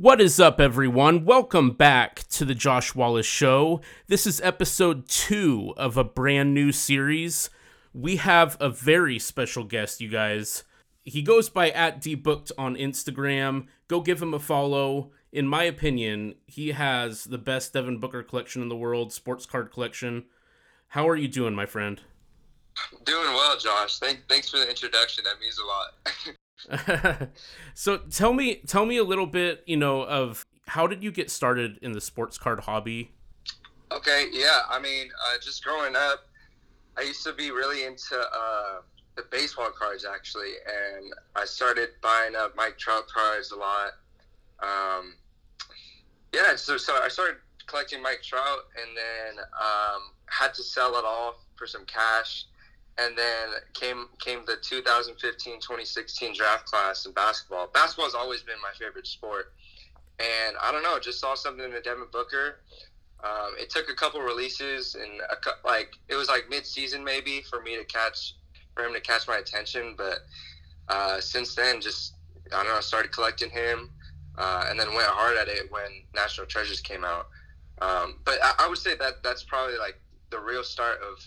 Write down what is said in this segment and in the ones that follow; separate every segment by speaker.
Speaker 1: What is up, everyone? Welcome back to the Josh Wallace Show. This is episode two of a brand new series. We have a very special guest, you guys. He goes by at dbooked on Instagram. Go give him a follow. In my opinion, he has the best Devin Booker collection in the world, sports card collection. How are you doing, my friend?
Speaker 2: Doing well, Josh. Thank, thanks for the introduction. That means a lot.
Speaker 1: so tell me tell me a little bit you know of how did you get started in the sports card hobby?
Speaker 2: Okay yeah i mean uh, just growing up i used to be really into uh, the baseball cards actually and i started buying up mike trout cards a lot um, yeah so, so i started collecting mike trout and then um, had to sell it off for some cash and then came came the 2015-2016 draft class in basketball. Basketball has always been my favorite sport, and I don't know, just saw something in the Devin Booker. Um, it took a couple releases and a, like it was like mid season maybe for me to catch for him to catch my attention, but uh, since then just I don't know, started collecting him, uh, and then went hard at it when National Treasures came out. Um, but I, I would say that that's probably like the real start of,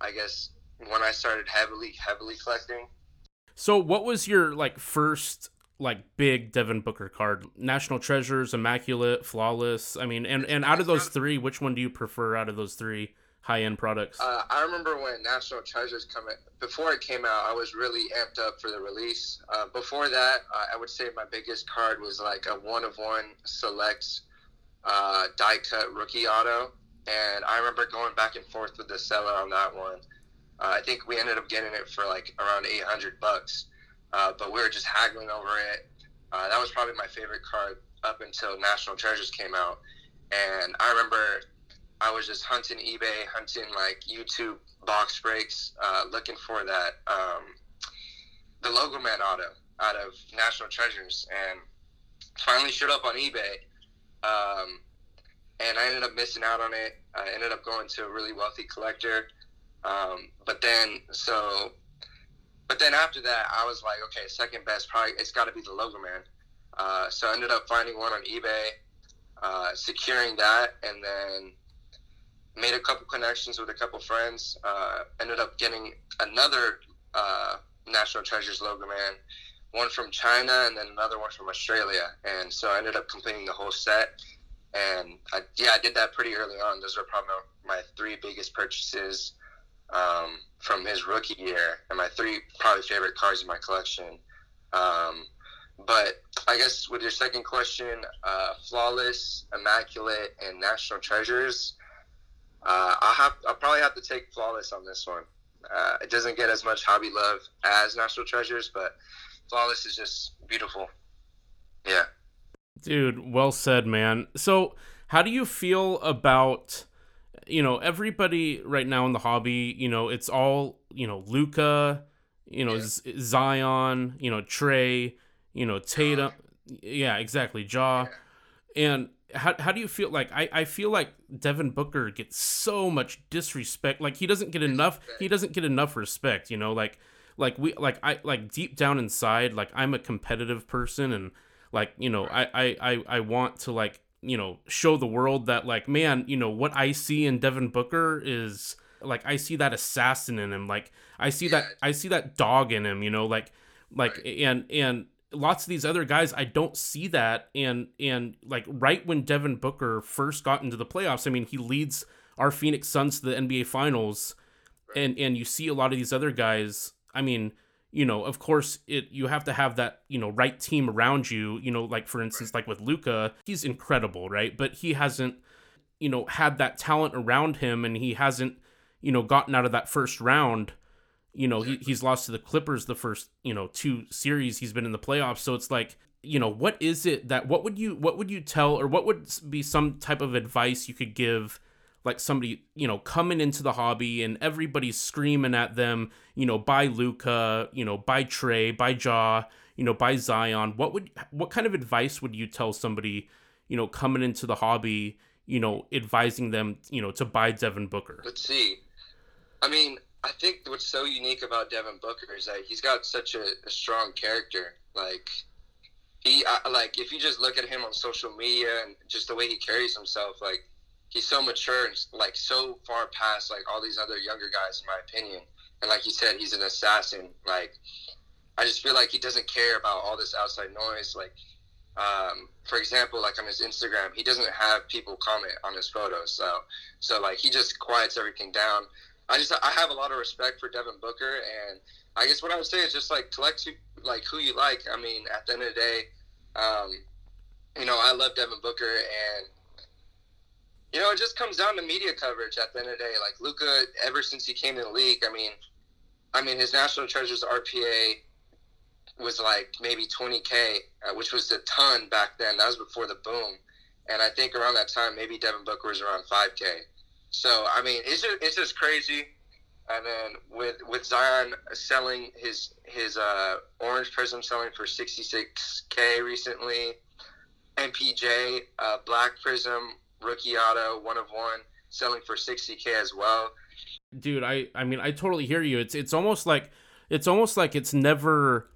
Speaker 2: I guess, when I started heavily heavily collecting.
Speaker 1: So what was your like first like big Devin Booker card? National Treasures, Immaculate, Flawless. I mean, and and out of those three, which one do you prefer out of those three high end products?
Speaker 2: Uh, I remember when National Treasures come in, before it came out, I was really amped up for the release. Uh, before that, uh, I would say my biggest card was like a one of one select uh, die cut rookie auto, and I remember going back and forth with the seller on that one. Uh, I think we ended up getting it for like around 800 bucks, uh, but we were just haggling over it. Uh, that was probably my favorite card up until National Treasures came out. And I remember I was just hunting eBay, hunting like YouTube box breaks, uh, looking for that, um, the Logo Man auto out of National Treasures. And finally showed up on eBay. Um, and I ended up missing out on it. I ended up going to a really wealthy collector um, but then, so, but then after that, I was like, okay, second best, probably it's got to be the Logo Man. Uh, so I ended up finding one on eBay, uh, securing that, and then made a couple connections with a couple friends. Uh, ended up getting another uh, National Treasures Logo Man, one from China, and then another one from Australia. And so I ended up completing the whole set. And I, yeah, I did that pretty early on. Those were probably my three biggest purchases um, from his rookie year, and my three probably favorite cards in my collection. Um, but I guess with your second question, uh, flawless, immaculate, and national treasures, uh, I'll have I'll probably have to take flawless on this one. Uh, it doesn't get as much hobby love as national treasures, but flawless is just beautiful. Yeah,
Speaker 1: dude, well said, man. So, how do you feel about? You know, everybody right now in the hobby, you know, it's all, you know, Luka, you know, yeah. Z- Zion, you know, Trey, you know, Tatum. Yeah, exactly. Ja. Yeah. And how, how do you feel like I, I feel like Devin Booker gets so much disrespect like he doesn't get enough he doesn't get enough respect you know like like we like I like deep down inside like I'm a competitive person and like you know I I I, I want to like you know show the world that like man you know what i see in devin booker is like i see that assassin in him like i see yeah. that i see that dog in him you know like like right. and and lots of these other guys i don't see that and and like right when devin booker first got into the playoffs i mean he leads our phoenix suns to the nba finals right. and and you see a lot of these other guys i mean you know, of course, it you have to have that you know right team around you. You know, like for instance, like with Luka, he's incredible, right? But he hasn't, you know, had that talent around him, and he hasn't, you know, gotten out of that first round. You know, he, he's lost to the Clippers the first, you know, two series he's been in the playoffs. So it's like, you know, what is it that what would you what would you tell or what would be some type of advice you could give like somebody you know coming into the hobby and everybody's screaming at them you know buy luka you know buy Trey buy Ja you know buy Zion. What would what kind of advice would you tell somebody you know coming into the hobby you know advising them you know to buy Devin Booker?
Speaker 2: Let's see. I mean I think what's so unique about Devin Booker is that he's got such a, a strong character. Like he uh, like if you just look at him on social media and just the way he carries himself, like he's so mature and like so far past like all these other younger guys, in my opinion. And like you said, he's an assassin. Like I just feel like he doesn't care about all this outside noise. Like um, for example, like on his Instagram, he doesn't have people comment on his photos. So so like he just quiets everything down. I just I have a lot of respect for Devin Booker, and I guess what I would say is just like collect who, like who you like. I mean, at the end of the day, um, you know, I love Devin Booker, and you know, it just comes down to media coverage. At the end of the day, like Luka, ever since he came in the league, I mean, I mean, his National Treasures RPA was like maybe 20k, uh, which was a ton back then. That was before the boom, and I think around that time, maybe Devin Booker was around 5k. So I mean, it's just it's just crazy. And then with with Zion selling his his uh, orange prism selling for 66k recently, MPJ uh, black prism rookie auto one of one selling for 60k as well.
Speaker 1: Dude, I I mean I totally hear you. It's it's almost like it's almost like it's never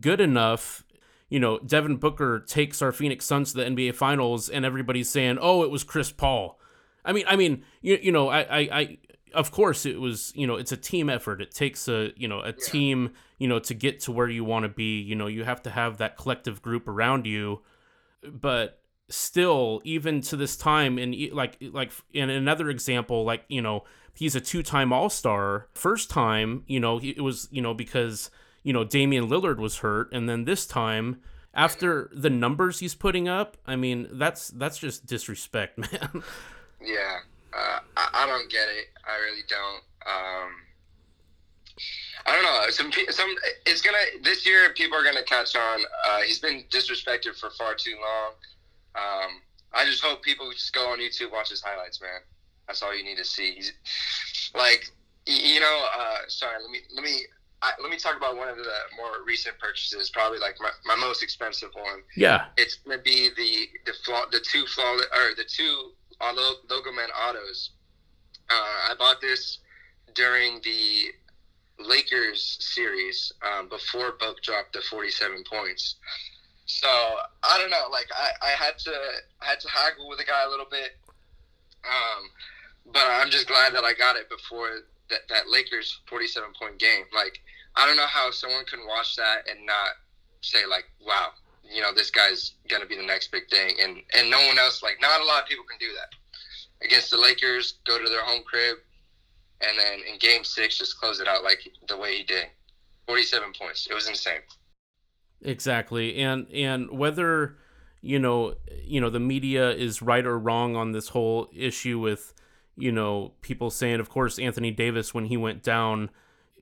Speaker 1: good enough. You know, Devin Booker takes our Phoenix Suns to the NBA Finals, and everybody's saying, "Oh, it was Chris Paul." I mean, I mean, you, you know, I, I, I, of course, it was, you know, it's a team effort. It takes a, you know, a yeah. team, you know, to get to where you want to be. You know, you have to have that collective group around you. But still, even to this time, and like, like in another example, like, you know, he's a two-time All-Star. First time, you know, it was, you know, because you know Damian Lillard was hurt, and then this time after the numbers he's putting up, I mean, that's that's just disrespect, man.
Speaker 2: Yeah, uh, I, I, don't get it. I really don't. Um, I don't know. Some some it's gonna this year. People are gonna catch on. Uh, he's been disrespected for far too long. Um, I just hope people just go on YouTube, watch his highlights, man. That's all you need to see. He's like, you know. Uh, sorry, let me let me I, let me talk about one of the more recent purchases, probably like my, my most expensive one.
Speaker 1: Yeah,
Speaker 2: it's gonna be the the flaw, the two flawless or the two Logo Man autos. Uh, I bought this during the Lakers series um, before Book dropped the 47 points. So I don't know. Like I, I had to I had to haggle with the guy a little bit, um, but I'm just glad that I got it before that, that Lakers 47 point game. Like I don't know how someone can watch that and not say like, wow, you know, this guy's gonna be the next big thing, and and no one else. Like, not a lot of people can do that against the Lakers. Go to their home crib, and then in Game Six, just close it out like the way he did. Forty-seven points. It was insane.
Speaker 1: Exactly, and and whether you know you know the media is right or wrong on this whole issue with you know people saying, of course, Anthony Davis when he went down.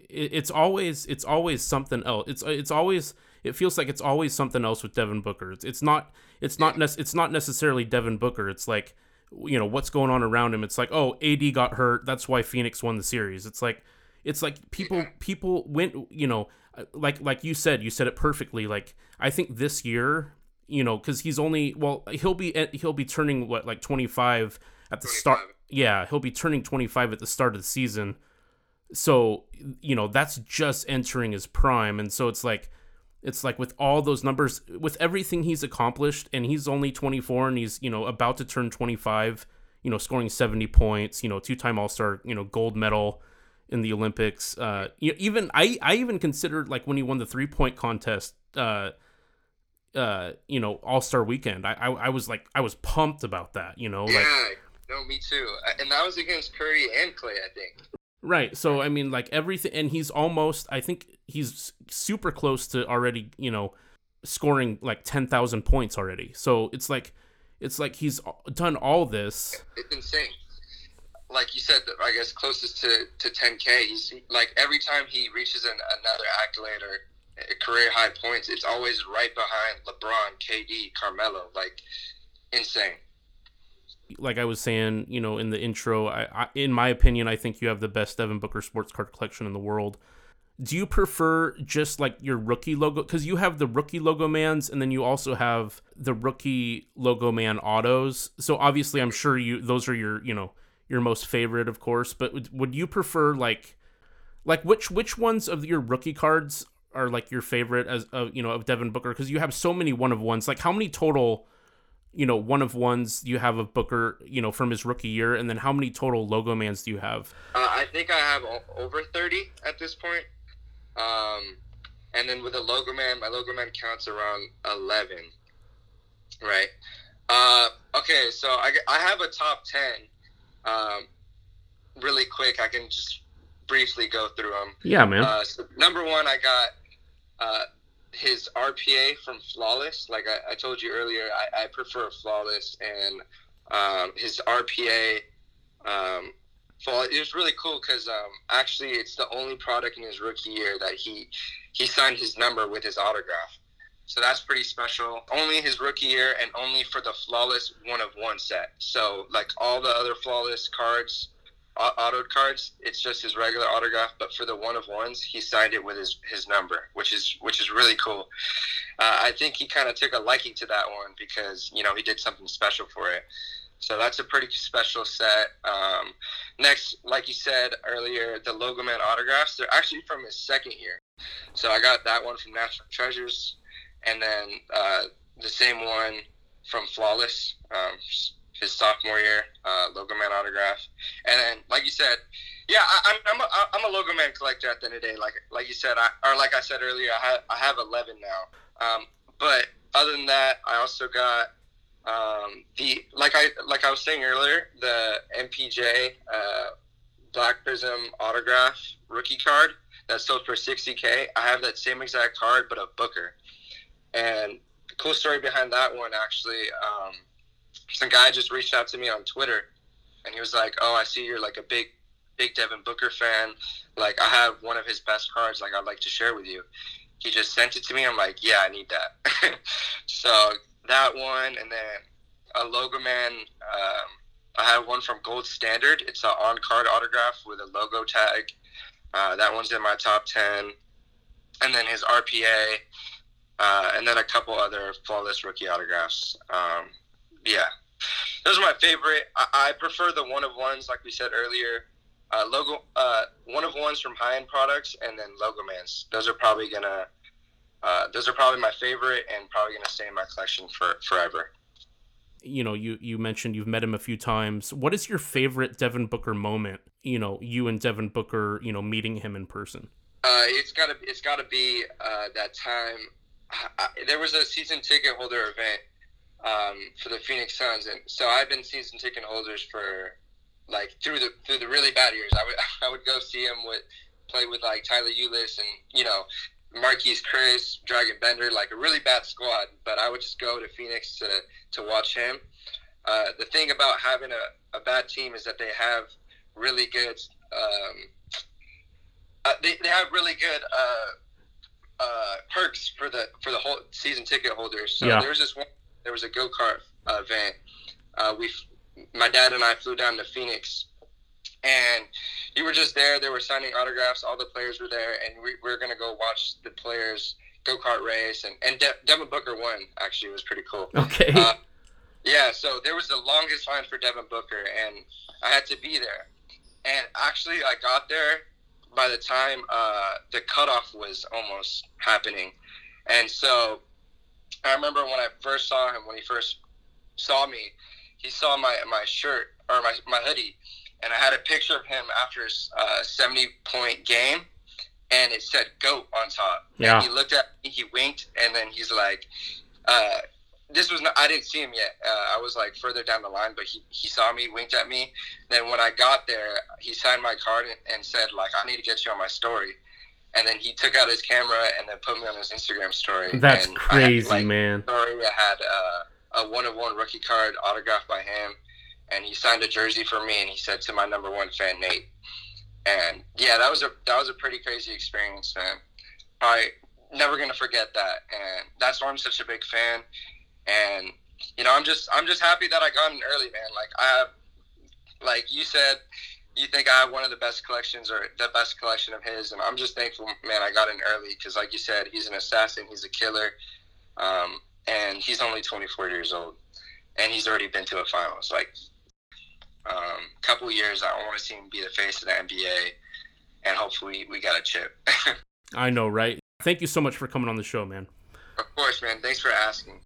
Speaker 1: it's always it's always something else. It's it's always it feels like it's always something else with Devin Booker. It's, it's not it's not ne- it's not necessarily Devin Booker. It's like you know what's going on around him. It's like oh AD got hurt. That's why Phoenix won the series. It's like it's like people people went you know like like you said you said it perfectly. Like I think this year you know because he's only well he'll be eh, he'll be turning what like 25 at the 25. start. Yeah, he'll be turning 25 at the start of the season. So, you know, that's just entering his prime. And so it's like, it's like with all those numbers, with everything he's accomplished, and he's only 24 and he's, you know, about to turn 25, you know, scoring 70 points, you know, two time All Star, you know, gold medal in the Olympics. Uh, you know, even I, I even considered like when he won the three point contest, uh, uh, you know, All Star Weekend. I, I, I was like, I was pumped about that. You know,
Speaker 2: yeah,
Speaker 1: like,
Speaker 2: no, me too. And that was against Curry and Clay, I think.
Speaker 1: Right. So I mean, like everything, and he's almost. I think he's super close to already. You know, scoring like ten thousand points already. So it's like, it's like he's done all this.
Speaker 2: It's insane. Like you said, I guess closest to to ten k. He's like every time he reaches an, another accolade or career high points, it's always right behind LeBron, KD, Carmelo. Like insane
Speaker 1: like I was saying, you know, in the intro, I, I, in my opinion, I think you have the best Devin Booker sports card collection in the world. Do you prefer just like your rookie logo? Because you have the rookie logo mans, and then you also have the rookie logo man autos. So obviously, I'm sure you those are your you know your most favorite, of course. But would, would you prefer like like which which ones of your rookie cards are like your favorite as uh, you know of Devin Booker because you have so many one of ones. Like how many total, you know, one of ones you have of Booker, you know, from his rookie year, and then how many total logo mans do you have?
Speaker 2: Uh, I think I have over thirty at this point. Um, and then with a logo man, my logo man counts around eleven. Right. Uh, okay, so I, I have a top ten. Um, really quick, I can just briefly go through them.
Speaker 1: Yeah, man.
Speaker 2: Uh, so number one, I got uh, his RPA from Flawless. Like I, I told you earlier, I, I prefer Flawless, and um, his RPA. Um, fall, it was really cool because um, actually, it's the only product in his rookie year that he he signed his number with his autograph. So that's pretty special. Only his rookie year, and only for the flawless one of one set. So like all the other flawless cards autoed cards, it's just his regular autograph. But for the one of ones, he signed it with his, his number, which is which is really cool. Uh, I think he kind of took a liking to that one because you know he did something special for it. So that's a pretty special set. Um, next, like you said earlier, the Logo Man autographs, they're actually from his second year. So I got that one from National Treasures, and then uh, the same one from Flawless. Um, his sophomore year, uh, Logo Man autograph, and then like you said, yeah, I, am I'm a, I'm a Logo Man collector at the end of the day. Like like you said, I, or like I said earlier, I have I have 11 now. Um, but other than that, I also got um, the like I like I was saying earlier, the MPJ uh, Black Prism autograph rookie card that sold for 60k. I have that same exact card, but a Booker. And the cool story behind that one actually. Um, some guy just reached out to me on Twitter, and he was like, "Oh, I see you're like a big, big Devin Booker fan. Like, I have one of his best cards. Like, I'd like to share with you." He just sent it to me. I'm like, "Yeah, I need that." so that one, and then a logo man. Um, I have one from Gold Standard. It's an on-card autograph with a logo tag. Uh, that one's in my top ten, and then his RPA, and then a couple other flawless rookie autographs. Um, yeah, those are my favorite. I, I prefer the one of ones, like we said earlier. Uh, logo, uh, one of ones from high end products, and then logo mans. Those are probably gonna. Uh, those are probably my favorite, and probably gonna stay in my collection for forever.
Speaker 1: You know, you you mentioned you've met him a few times. What is your favorite Devin Booker moment? You know, you and Devin Booker, you know, meeting him in person.
Speaker 2: Uh, it's gotta it's gotta be uh, that time. I, there was a season ticket holder event um, for the Phoenix Suns, and so I've been season ticket holders for like through the through the really bad years. I would I would go see him with play with like Tyler Ulis and you know Marquese Chriss, Dragan Bender, like a really bad squad. But I would just go to Phoenix to to watch him. Uh, the thing about having a, a bad team is that they have really good. Um, uh, they, they have really good uh, uh, perks for the for the whole season ticket holders. So yeah. there's this one there was a go kart uh, event. Uh, we, my dad and I flew down to Phoenix, and you were just there. They were signing autographs. All the players were there, and we, we were gonna go watch the players go kart race. And and De- Devin Booker won. Actually, it was pretty cool.
Speaker 1: Okay. Uh,
Speaker 2: yeah, so there was the longest line for Devin Booker, and I had to be there. And actually, I got there by the time uh, the cutoff was almost happening, and so I remember when I first saw him, when he first saw me, he saw my, my shirt or my, my hoodie, and I had a picture of him after his uh, 70 point game, and it said GOAT on top.
Speaker 1: Yeah.
Speaker 2: And he looked at me, he winked, and then he's like, uh, this was not, I didn't see him yet. Uh, I was like further down the line, but he, he saw me, winked at me. Then when I got there, he signed my card and, and said like, I need to get you on my story and then he took out his camera and then put me on his Instagram story.
Speaker 1: That's
Speaker 2: and
Speaker 1: crazy,
Speaker 2: had, like,
Speaker 1: man.
Speaker 2: Story I had uh, a one of one rookie card autographed by him, and he signed a jersey for me, and he said to my number one fan Nate. And yeah, that was a that was a pretty crazy experience, man. I never gonna forget that, and that's why I'm such a big fan. And you know, I'm just I'm just happy that I got in early, man. Like I like you said, you think I have one of the best collections or the best collection of his, and I'm just thankful, man. I got in early because, like you said, he's an assassin, he's a killer, um, and he's only 24 years old, and he's already been to a finals. Like, um, couple years, I want to see him be the face of the NBA, and hopefully we got a chip.
Speaker 1: I know, right? Thank you so much for coming on the show, man.
Speaker 2: Of course, man. Thanks for asking.